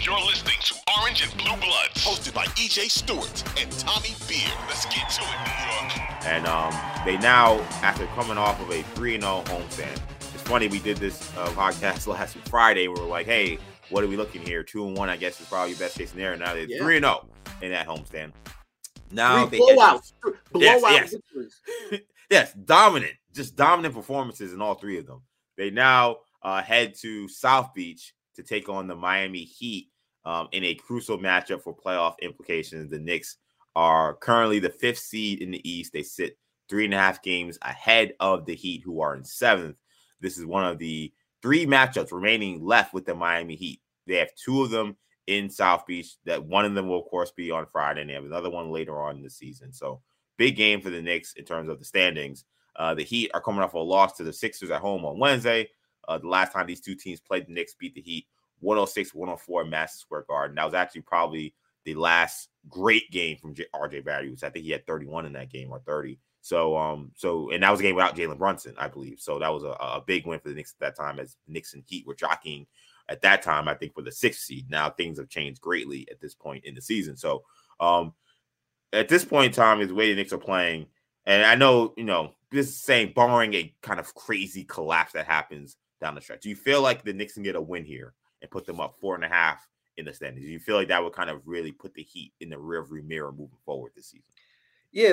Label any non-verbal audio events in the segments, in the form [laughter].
You're listening to Orange and Blue Bloods, hosted by EJ Stewart and Tommy Beard. Let's get to it. And um, they now, after coming off of a 3 0 homestand, it's funny, we did this uh, podcast [laughs] last Friday. We were like, hey, what are we looking here? 2 and 1, I guess, is probably your best case scenario. Now they're 3 0 in that homestand. Now Three they blowouts. Yes, Blowout yes. victories. [laughs] yes, dominant, just dominant performances in all three of them. They now uh, head to South Beach to take on the Miami Heat um, in a crucial matchup for playoff implications. The Knicks are currently the fifth seed in the East. They sit three and a half games ahead of the Heat, who are in seventh. This is one of the three matchups remaining left with the Miami Heat. They have two of them in South Beach. That one of them will, of course, be on Friday, and they have another one later on in the season. So big game for the Knicks in terms of the standings. Uh, the Heat are coming off a loss to the Sixers at home on Wednesday. Uh, the last time these two teams played, the Knicks beat the Heat 106 104 Madison Square Garden. That was actually probably the last great game from J- RJ Barrett, which I think he had 31 in that game or 30. So, um, so and that was a game without Jalen Brunson, I believe. So that was a, a big win for the Knicks at that time, as Knicks and Heat were jockeying at that time. I think for the sixth seed. Now things have changed greatly at this point in the season. So, um, at this point in time, is the way the Knicks are playing, and I know you know this is saying barring a kind of crazy collapse that happens down the stretch. Do you feel like the Knicks can get a win here and put them up four and a half in the standings? Do you feel like that would kind of really put the Heat in the rearview mirror moving forward this season? Yeah,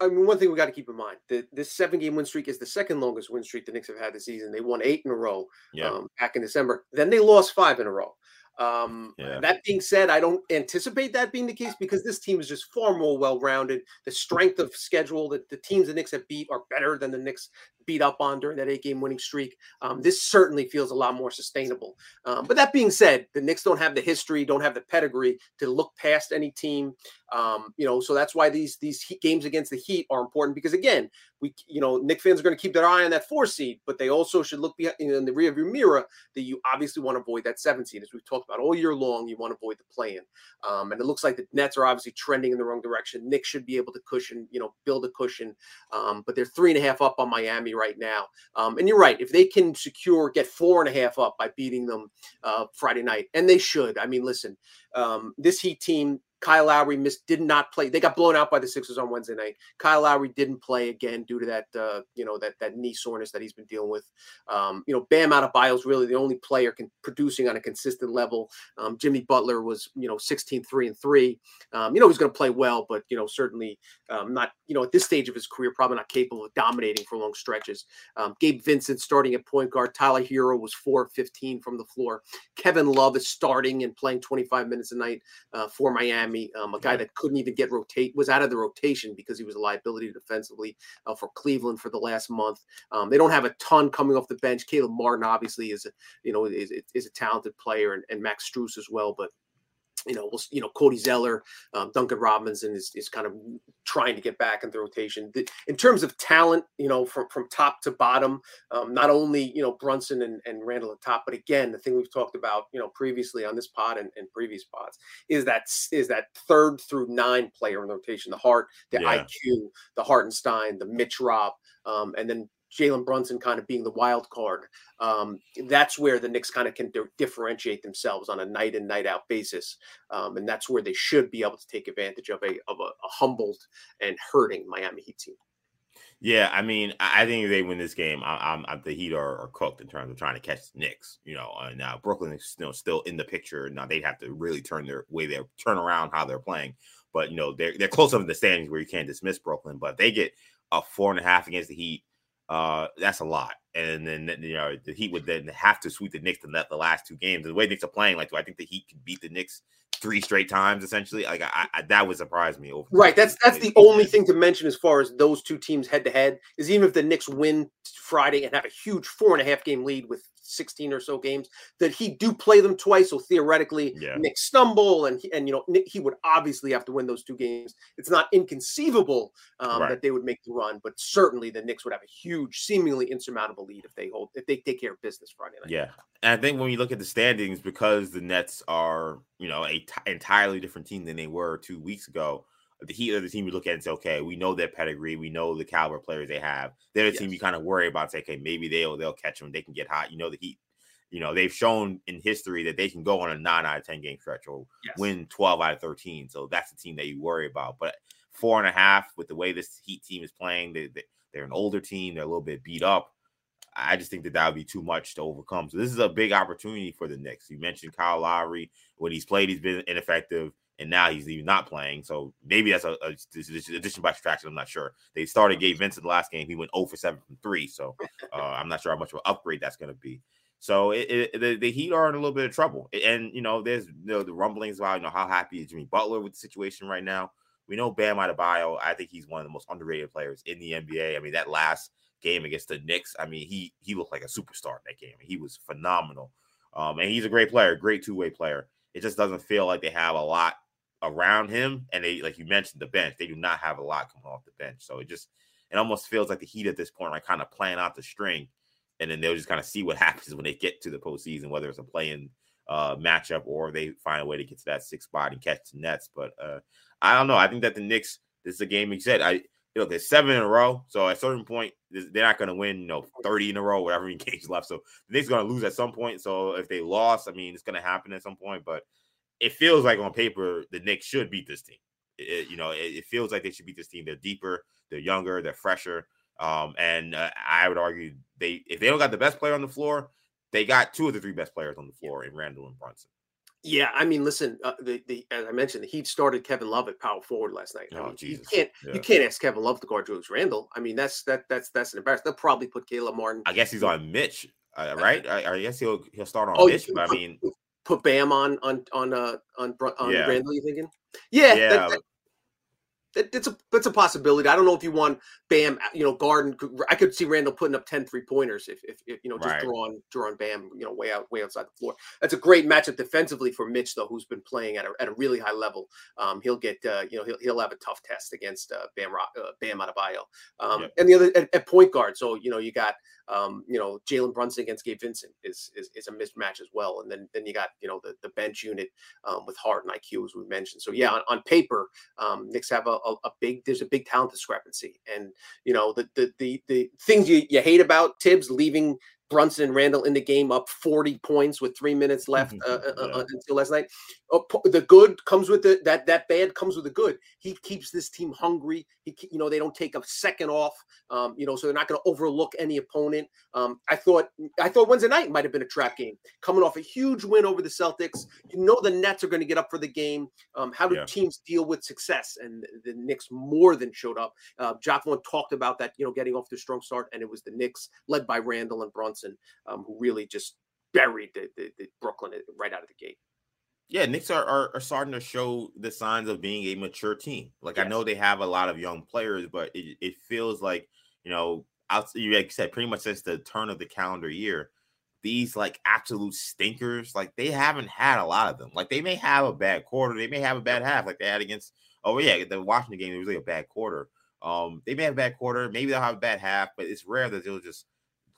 I mean, one thing we got to keep in mind: the, this seven-game win streak is the second longest win streak the Knicks have had this season. They won eight in a row Yeah. um, back in December. Then they lost five in a row. Um, Yeah. That being said, I don't anticipate that being the case because this team is just far more well-rounded. The strength of schedule that the teams the Knicks have beat are better than the Knicks beat up on during that eight-game winning streak. Um, this certainly feels a lot more sustainable. Um, but that being said, the Knicks don't have the history, don't have the pedigree to look past any team. Um, you know, so that's why these these games against the Heat are important because again, we you know Nick fans are going to keep their eye on that four seed, but they also should look behind in the rearview mirror that you obviously want to avoid that seven seed, as we've talked about all year long. You want to avoid the play-in, um, and it looks like the Nets are obviously trending in the wrong direction. Nick should be able to cushion, you know, build a cushion, um, but they're three and a half up on Miami right now. Um, and you're right, if they can secure get four and a half up by beating them uh, Friday night, and they should. I mean, listen, um, this Heat team. Kyle Lowry missed, did not play. They got blown out by the Sixers on Wednesday night. Kyle Lowry didn't play again due to that, uh, you know, that that knee soreness that he's been dealing with. Um, you know, Bam Adebayo is really the only player can, producing on a consistent level. Um, Jimmy Butler was, you know, 16, 3 and 3. Um, you know, he's going to play well, but, you know, certainly um, not, you know, at this stage of his career, probably not capable of dominating for long stretches. Um, Gabe Vincent starting at point guard. Tyler Herro was 4 15 from the floor. Kevin Love is starting and playing 25 minutes a night uh, for Miami. Um, a guy that couldn't even get rotate was out of the rotation because he was a liability defensively uh, for Cleveland for the last month. Um, they don't have a ton coming off the bench. Caleb Martin obviously is a you know is, is a talented player and, and Max Strus as well, but you know, we'll, you know, Cody Zeller, um, Duncan Robinson is, is kind of trying to get back into rotation. The, in terms of talent, you know, from, from top to bottom, um, not only, you know, Brunson and, and Randle at top, but again, the thing we've talked about, you know, previously on this pod and, and previous pods is that is that third through nine player in the rotation, the Hart, the Yeah. IQ, the Hartenstein, the Mitch Rob, um, and then Jalen Brunson kind of being the wild card. Um, that's where the Knicks kind of can di- differentiate themselves on a night in night out basis, um, and that's where they should be able to take advantage of a of a, a humbled and hurting Miami Heat team. Yeah, I mean, I think they win this game, I, am the Heat are, are, cooked in terms of trying to catch the Knicks. You know, uh, now Brooklyn is know, still in the picture. Now they'd have to really turn their way they turn around how they're playing. But you know, they're they're close up in the standings where you can't dismiss Brooklyn. But they get a four and a half against the Heat. Uh, that's a lot. And then you know the Heat would then have to sweep the Knicks in the, the last two games. And the way Knicks are playing, like, do I think the Heat could beat the Knicks three straight times essentially like I, I, that would surprise me over right that's that's the only thing to mention as far as those two teams head to head is even if the Knicks win Friday and have a huge four and a half game lead with 16 or so games that he do play them twice. So theoretically, yeah. Nick stumble and he, and you know Nick, he would obviously have to win those two games. It's not inconceivable um, right. that they would make the run, but certainly the Knicks would have a huge, seemingly insurmountable lead if they hold if they take care of business Friday night. Yeah, and I think when you look at the standings, because the Nets are you know a t- entirely different team than they were two weeks ago the Heat are the team you look at and say, okay, we know their pedigree, we know the caliber players they have. They're the yes. team you kind of worry about. Say, okay, maybe they'll they'll catch them, they can get hot. You know, the Heat, you know, they've shown in history that they can go on a nine out of ten game stretch or yes. win twelve out of thirteen. So that's the team that you worry about. But four and a half with the way this Heat team is playing, they, they they're an older team, they're a little bit beat up. I just think that that would be too much to overcome. So this is a big opportunity for the Knicks. You mentioned Kyle Lowry. When he's played, he's been ineffective and now he's even not playing. So maybe that's a, a addition by subtraction. I'm not sure. They started Gabe Vincent the last game. He went 0 for 7 from three. So uh, [laughs] I'm not sure how much of an upgrade that's going to be. So it, it, the, the Heat are in a little bit of trouble. And, you know, there's you know, the rumblings about, you know, how happy is Jimmy Butler with the situation right now. We know Bam Adebayo. I think he's one of the most underrated players in the NBA. I mean, that last game against the Knicks, I mean, he he looked like a superstar in that game. He was phenomenal. Um, and he's a great player, great two-way player. It just doesn't feel like they have a lot around him, and they like you mentioned the bench. They do not have a lot coming off the bench, so it just it almost feels like the Heat at this point are kind of playing out the string, and then they'll just kind of see what [laughs] happens when they get to the postseason, whether it's a playing uh, matchup or they find a way to get to that sixth spot and catch the Nets. But uh, I don't know. I think that the Knicks, this is a game you said. I look, there's seven in a row, so at a certain point, they're not going to win, you know, 30 in a row, whatever [laughs] games left. So the Knicks going to lose at some point. So if they lost, I mean, it's going to happen at some point. But it feels like on paper the Knicks should beat this team. It, you know, it, it, feels like they should beat this team. They're deeper, they're younger, they're fresher. Um, and uh, I would argue they if they don't got the best player on the floor, they got two of the three best players on the floor in Randle and Brunson. Yeah, I mean, listen, uh, the, the as I mentioned, the Heat started Kevin Love at power forward last night. I oh, mean, Jesus. You can't yeah. you can't ask Kevin Love to guard Julius Randle. I mean, that's that that's that's an embarrassment. They'll probably put Caleb Martin. I guess he's on Mitch, uh, right? I, I, guess he'll he'll start on oh, Mitch. But I mean, put Bam on on on uh on on yeah. Randle. You thinking? Yeah, yeah. That, that, that, it's a it's a possibility. I don't know if you want Bam, you know, Garden. I could see Randle putting up 10 three pointers if, if, if you know just right. draw on draw on Bam, you know, way out way outside the floor. That's a great matchup defensively for Mitch though, who's been playing at a, at a really high level. Um, he'll get uh, you know he'll, he'll have a tough test against uh, Bam uh, Bam Adebayo. Um, yep. and the other at, at, point guard. So you know you got um, you know Jalen Brunson against Gabe Vincent is, is is a mismatch as well. And then then you got you know the the bench unit um, with Hart and IQ as we mentioned. So yeah, on, on paper, um, Knicks have a, a, a big there's a big talent discrepancy. And you know the the the, the things you, you hate about Thibs leaving Brunson and Randle in the game up 40 points with three minutes left uh, uh, uh, yeah. uh, until last night. Oh, the good comes with the that that bad comes with the good. He keeps this team hungry. He you know they don't take a second off. Um, you know so they're not going to overlook any opponent. Um, I thought I thought Wednesday night might have been a trap game. Coming off a huge win over the Celtics, you know the Nets are going to get up for the game. Um, how do yeah. teams deal with success? And the Knicks more than showed up. Uh, talked about that. You know getting off to a strong start, and it was the Knicks led by Randle and Brunson um, who really just buried the, the, the, Brooklyn right out of the gate. Yeah, Knicks are, are, are starting to show the signs of being a mature team. Like yes. I know they have a lot of young players, but it, it feels like you know, out you like said, pretty much since the turn of the calendar year, these like absolute stinkers, like they haven't had a lot of them. Like they may have a bad quarter, they may have a bad half, like they had against. Oh yeah, the Washington game it was like a bad quarter. Um, they may have a bad quarter, maybe they'll have a bad half, but it's rare that they'll just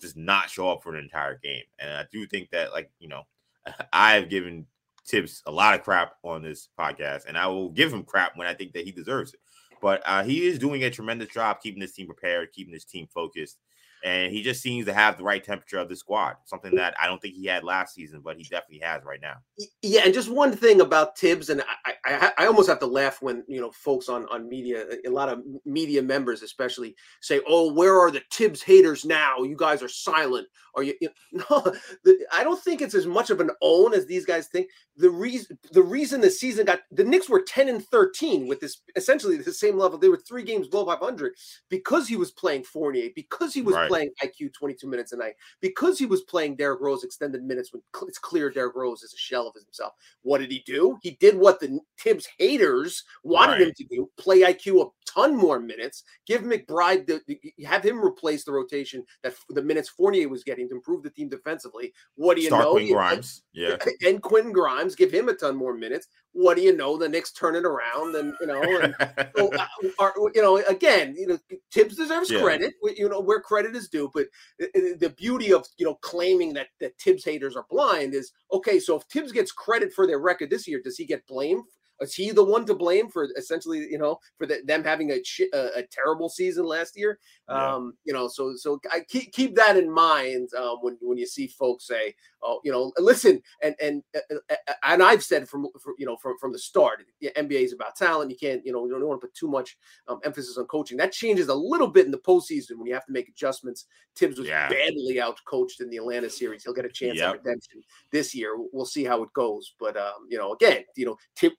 just not show up for an entire game. And I do think that, like, you know, [laughs] I've given Thibs a lot of crap on this podcast, and I will give him crap when I think that he deserves it. But uh, he is doing a tremendous job keeping this team prepared, keeping this team focused. And he just seems to have the right temperature of the squad. Something that I don't think he had last season, but he definitely has right now. Yeah, and just one thing about Thibs, and I, I, I almost have to laugh when you know folks on on media, a lot of media members especially say, "Oh, where are the Thibs haters now? You guys are silent." Or you, you [laughs] no, the, I don't think it's as much of an own as these guys think. The reason the reason the season got the Knicks were ten and thirteen with this essentially the same level. They were three games below five hundred because he was playing Fournier, because he was right. Playing IQ twenty two minutes a night, because he was playing Derrick Rose extended minutes when it's clear Derrick Rose is a shell of himself. What did he do? He did what the Thibs haters wanted right. him to do: play IQ a ton more minutes, give McBride the, have him replace the rotation that the minutes Fournier was getting to improve the team defensively. What do you Start know? Quinn Grimes, yeah, [laughs] and Quinn Grimes, give him a ton more minutes. What do you know? The Knicks turn it around, and you know, and [laughs] so, uh, are, uh, you know, again, you know, Thibs deserves yeah. credit. You know, where credit is due, but uh, uh, the beauty of you know claiming that that Thibs haters are blind is okay. So if Thibs gets credit for their record this year, does he get blamed is he the one to blame for essentially, you know, for the, them having a, a, a terrible season last year? Yeah. Um, you know, so so I keep keep that in mind um, when when you see folks say, oh, you know, listen, and and uh, uh, uh, and I've said from, from you know from from the start, the NBA is about talent. You can't, you know, you don't want to put too much um, emphasis on coaching. That changes a little bit in the postseason when you have to make adjustments. Thibs was yeah. badly out coached in the Atlanta series. He'll get a chance yep. at redemption this year. We'll see how it goes, but um, you know, again, you know, Tib,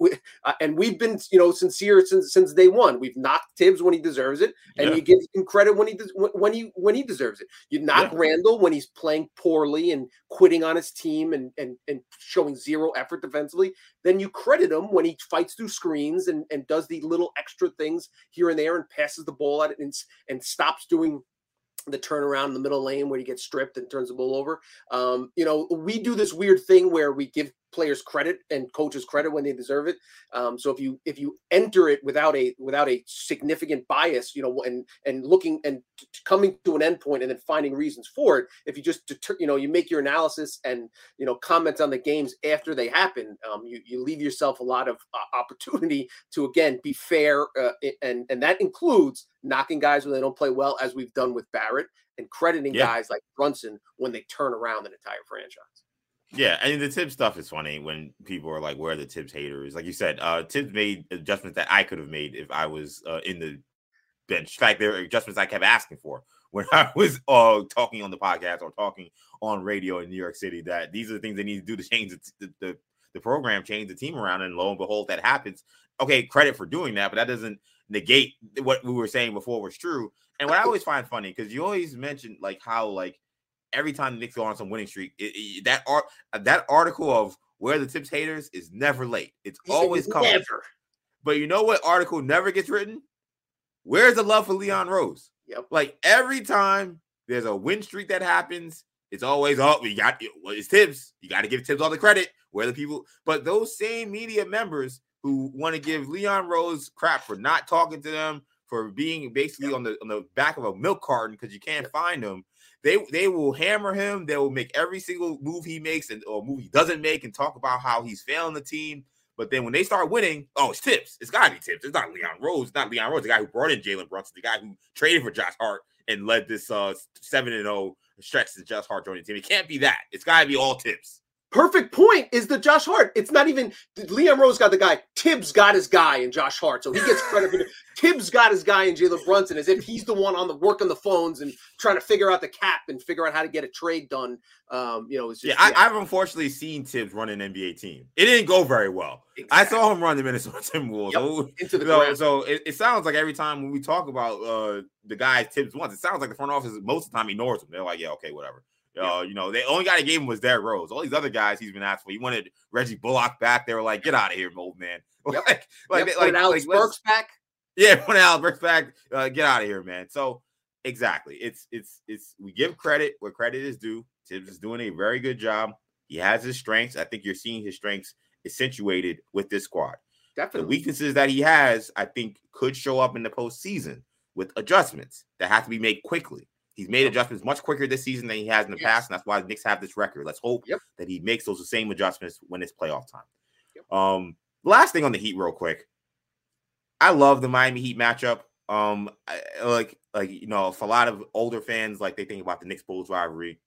uh, and we've been, you know, sincere since since day one. We've knocked Thibs when he deserves it, and yeah. you give him credit when he does when he when he deserves it. You knock yeah. Randle when he's playing poorly and quitting on his team and and and showing zero effort defensively. Then you credit him when he fights through screens and and does the little extra things here and there and passes the ball at it and and stops doing the turnaround in the middle lane where he gets stripped and turns the ball over. Um, you know, we do this weird thing where we give players credit and coaches credit when they deserve it. Um, so if you if you enter it without a without a significant bias, you know, and and looking and t- coming to an endpoint and then finding reasons for it, if you just deter, you know you make your analysis and you know comment on the games after they happen, um, you you leave yourself a lot of uh, opportunity to again be fair, uh, and and that includes knocking guys when they don't play well, as we've done with Barrett, and crediting yeah. guys like Brunson when they turn around an entire franchise. Yeah, mean the Thibs stuff is funny when people are like, "Where are the Thibs haters?" Like you said, uh Thibs made adjustments that I could have made if I was uh, in the bench. In fact, there are adjustments I kept asking for [laughs] when I was uh talking on the podcast or talking on radio in New York City. That these are the things they need to do to change the the, the program, change the team around, and lo and behold, that happens. Okay, credit for doing that, but that doesn't negate what we were saying before was true. And what I [laughs] always find funny because you always mention like how like every time the Knicks go on some winning streak, it, it, that art that article of where the Thibs haters is never late. It's always coming. Never. But you know what article never gets written? Where's the love for Leon Rose? Yep. Like every time there's a win streak that happens, it's always oh we got well, it's Thibs. You got to give Thibs all the credit. Where the people, but those same media members who want to give Leon Rose crap for not talking to them, for being basically yep. on the on the back of a milk carton because you can't yep. find them they they will hammer him. They will make every single move he makes and or move he doesn't make and talk about how he's failing the team. But then when they start winning, oh, it's Thibs. It's got to be Thibs. It's not Leon Rose. It's not Leon Rose, the guy who brought in Jalen Brunson, the guy who traded for Josh Hart and led this uh seven and zero oh stretch to Josh Hart joining the team. It can't be that. It's got to be all Thibs perfect point is the Josh Hart. It's not even Leon Rose got the guy. Thibs got his guy in Josh Hart, so he gets [laughs] credit for it. Thibs got his guy in Jalen Brunson as if he's the one on the work on the phones and trying to figure out the cap and figure out how to get a trade done. Um, you know, just, yeah, yeah. I, have unfortunately seen Thibs run an NBA team. It didn't go very well. Exactly. I saw him run the Minnesota [laughs] Timberwolves. Yep. So, Into the so, so it, it, sounds like every time when we talk about uh, the guys Thibs wants, it sounds like the front office most of the time ignores them. They're like, yeah, okay, whatever. Uh, you know, the only guy that gave him was Derrick Rose. All these other guys he's been asked for. He wanted Reggie Bullock back. They were like, "Get out of here, old man." [laughs] Yep. like, like, yep. like, Alec like, Burks back. Yeah, [laughs] when Alec Burks back, uh, get out of here, man. So exactly, it's it's it's we give credit where credit is due. Thibs is doing a very good job. He has his strengths. I think you're seeing his strengths accentuated with this squad. Definitely. The weaknesses that he has, I think, could show up in the postseason with adjustments that have to be made quickly. He's made adjustments much quicker this season than he has in the yes. past, and that's why the Knicks have this record. Let's hope yep. that he makes those same adjustments when it's playoff time. Yep. Um, last thing on the Heat, real quick. I love the Miami Heat matchup. Um, I, like like you know, for a lot of older fans, like they think about the Knicks Bulls rivalry,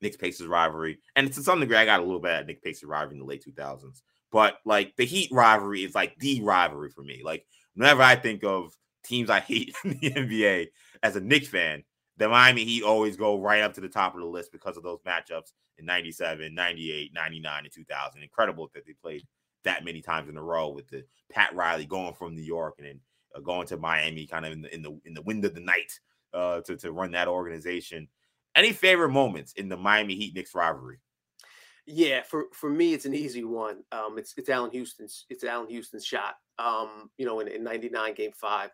Knicks Pacers rivalry, and to some degree, I got a little bit of Knicks Pacers rivalry in the late two thousands. But like the Heat rivalry is like the rivalry for me. Like whenever I think of teams I hate [laughs] in the NBA as a Knicks fan, the Miami Heat always go right up to the top of the list because of those matchups in 97, 98, 99, and 2000. Incredible that they played that many times in a row with the Pat Riley going from New York and then uh, going to Miami kind of in the in the in the wind of the night uh, to, to run that organization. Any favorite moments in the Miami Heat Knicks rivalry? Yeah, for for me, it's an easy one. Um, it's it's Allan Houston's it's Allan Houston's shot. Um, you know, in, in '99 Game Five.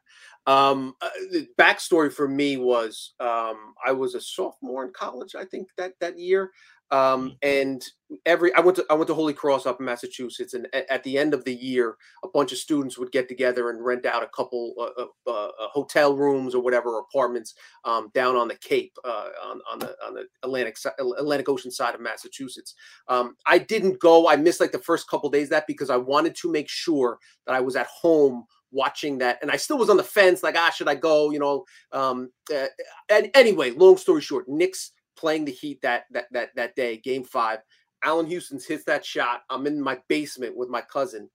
Um, uh, the backstory for me was um, I was a sophomore in college, I think that that year, um, mm. and every I went to I went to Holy Cross up in Massachusetts, and at, at, the end of the year, a bunch of students would get together and rent out a couple uh, uh, uh, uh hotel rooms or whatever apartments um, down on the Cape, uh, on, on the on the Atlantic Atlantic Ocean side of Massachusetts. Um, I didn't go. I missed like the first couple days that because I wanted to make sure that I was at home watching that and i still was on the fence like ah should i go you know um uh, and anyway long story short knicks playing the Heat that that that that day, Game Five. Allan Houston's hits that shot. I'm in my basement with my cousin.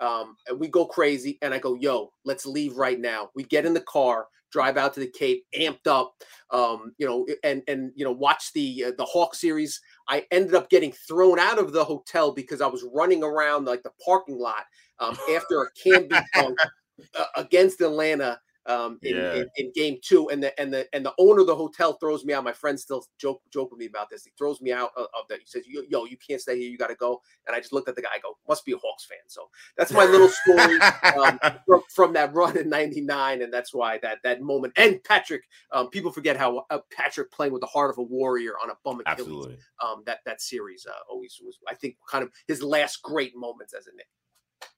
Um, and we go crazy, and I go, "Yo, let's leave right now." We get in the car, drive out to the Cape, amped up, um, you know, and and you know, watch the uh, the Hawk series. I ended up getting thrown out of the hotel because I was running around like the parking lot um, after a Camby [laughs] dunk uh, against Atlanta um, in, yeah. in, in, game two, and the and the and the owner of the hotel throws me out. My friend still joke joke with me about this. He throws me out of, of that. He says, "Yo, you can't stay here. You got to go." And I just looked at the guy. I go, "Must be a Hawks fan." So that's my little story um, [laughs] from, from, that run in '99, and that's why that that moment. And Patrick, um, people forget how uh, Patrick playing with the heart of a warrior on a bum Achilles. Absolutely. Um, that that series uh, always was, I think, kind of his last great moments as a Knick.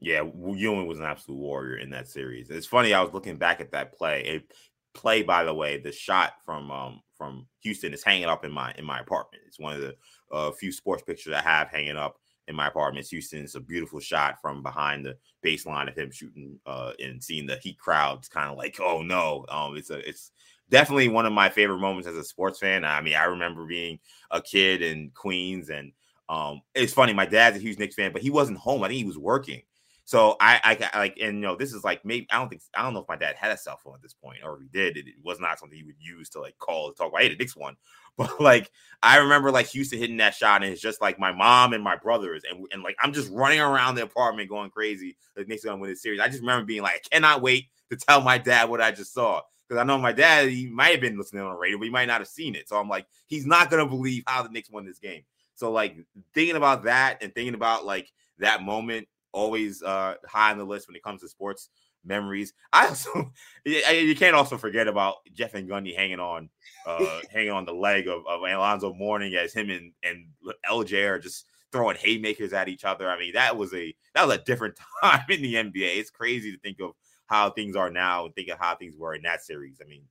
Yeah, Ewing was an absolute warrior in that series. It's funny. I was looking back at that play. A play, by the way, the shot from um from Houston is hanging up in my in my apartment. It's one of the uh, few sports pictures I have hanging up in my apartment. Houston. It's a beautiful shot from behind the baseline of him shooting uh, and seeing the Heat crowds kind of like, oh no. Um, it's a it's definitely one of my favorite moments as a sports fan. I mean, I remember being a kid in Queens and um, it's funny. My dad's a huge Knicks fan, but he wasn't home. I think he was working. So I, I like, and you know, this is like maybe I don't think I don't know if my dad had a cell phone at this point, or if he did, it, it was not something he would use to like call to talk about. Hey, the Knicks one, [laughs] but like I remember like Houston hitting that shot, and it's just like my mom and my brothers, and and like I'm just running around the apartment going crazy. The Knicks gonna win this series. I just remember being like, I cannot wait to tell my dad what I just saw because I know my dad he might have been listening on the radio, but he might not have seen it. So I'm like, he's not gonna believe how the Knicks won this game. So like thinking about that and thinking about like that moment always uh, high on the list when it comes to sports memories. I also [laughs] you can't also forget about Jeff Van Gundy hanging on uh, [laughs] hanging on the leg of, of Alonzo Mourning as him and and LJ are just throwing haymakers at each other. I mean, that was a that was a different [laughs] time in the NBA. It's crazy to think of how things are now and think of how things were in that series. I mean,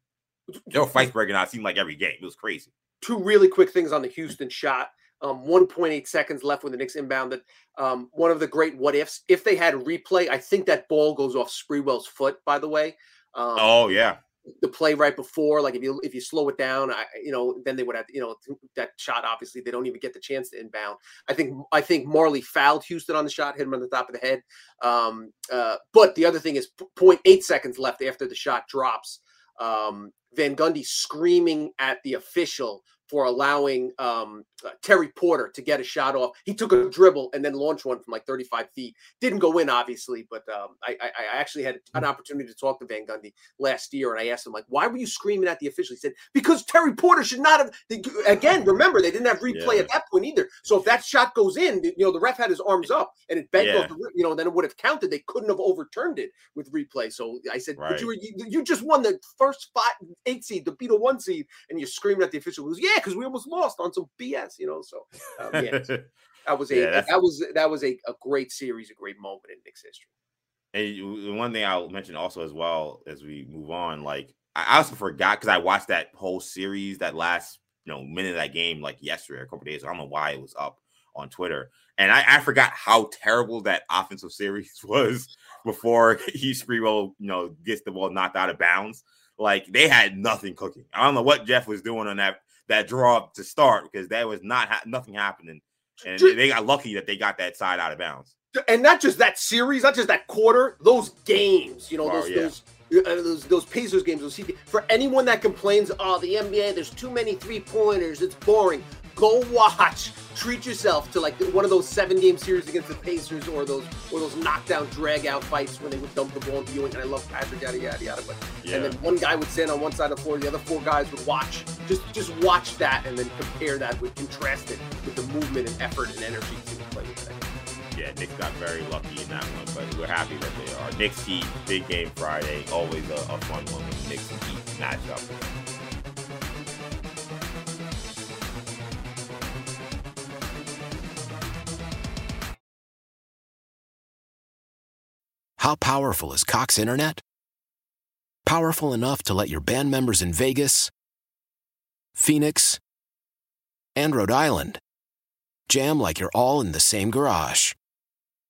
were fights breaking out. Seemed like every game. It was crazy. Two really quick things on the Houston shot um, 1.8 seconds left when the Knicks inbounded. Um, one of the great what ifs. If they had replay, I think that ball goes off Sprewell's foot. By the way. Um, oh yeah. The play right before, like if you if you slow it down, I you know then they would have you know that shot. Obviously, they don't even get the chance to inbound. I think I think Majerle fouled Houston on the shot, hit him on the top of the head. Um, uh, but the other thing is 0.8 seconds left after the shot drops. Um, Van Gundy screaming at the official for allowing um, uh, Terry Porter to get a shot off. He took a dribble and then launched one from like 35 feet. Didn't go in, obviously, but um, I, I, I, actually had an mm. opportunity to talk to Van Gundy last year, and I asked him like, "Why were you screaming at the official?" He said, "Because Terry Porter should not have." Again, remember they didn't have replay yeah. at that either. So if that shot goes in, you know the ref had his arms up and it bent yeah. off. The, you know, then it would have counted. They couldn't have overturned it with replay. So I said, right. you, you, you just won the first five, eight seed the beat a one seed, and you're screaming at the official." Goes, "Yeah, because we almost lost on some BS." You know, so um, yeah, [laughs] that was a yeah, that was that was a, a great series, a great moment in Knicks history. And one thing I'll mention also as well as we move on, like I also forgot because I watched that whole series, that last you know minute of that game like yesterday, a couple days. I don't know why it was up on Twitter. And I, I forgot how terrible that offensive series [laughs] was before [laughs] East Sprewell, you know, gets the ball knocked out of bounds. Like they had nothing cooking. I don't know what Jeff was doing on that that draw to start because that was not ha- nothing happening, and they got lucky that they got that side out of bounds. And not just that series, not just that quarter, those games. You know, Oh, those yeah. those. Uh, those, those Pacers games, those CP. For anyone that complains, oh, the NBA, there's too many three pointers, it's boring. Go watch. Treat yourself to like one of those seven game series against the Pacers, or those or those knockdown drag out fights when they would dump the ball into Ewing. And I love Patrick, yada yada yada. But Yeah. and then one guy would stand on one side of the floor, the other four guys would watch. Just just watch that, and then compare that with contrast it with the movement and effort and energy to play today. Yeah, Knicks got very lucky in that one, but we're happy that they are. Knicks Heat, big game Friday, always a, a fun one when Knicks and Heat match up. How powerful is Cox Internet? Powerful enough to let your band members in Vegas, Phoenix, and Rhode Island jam like you're all in the same garage.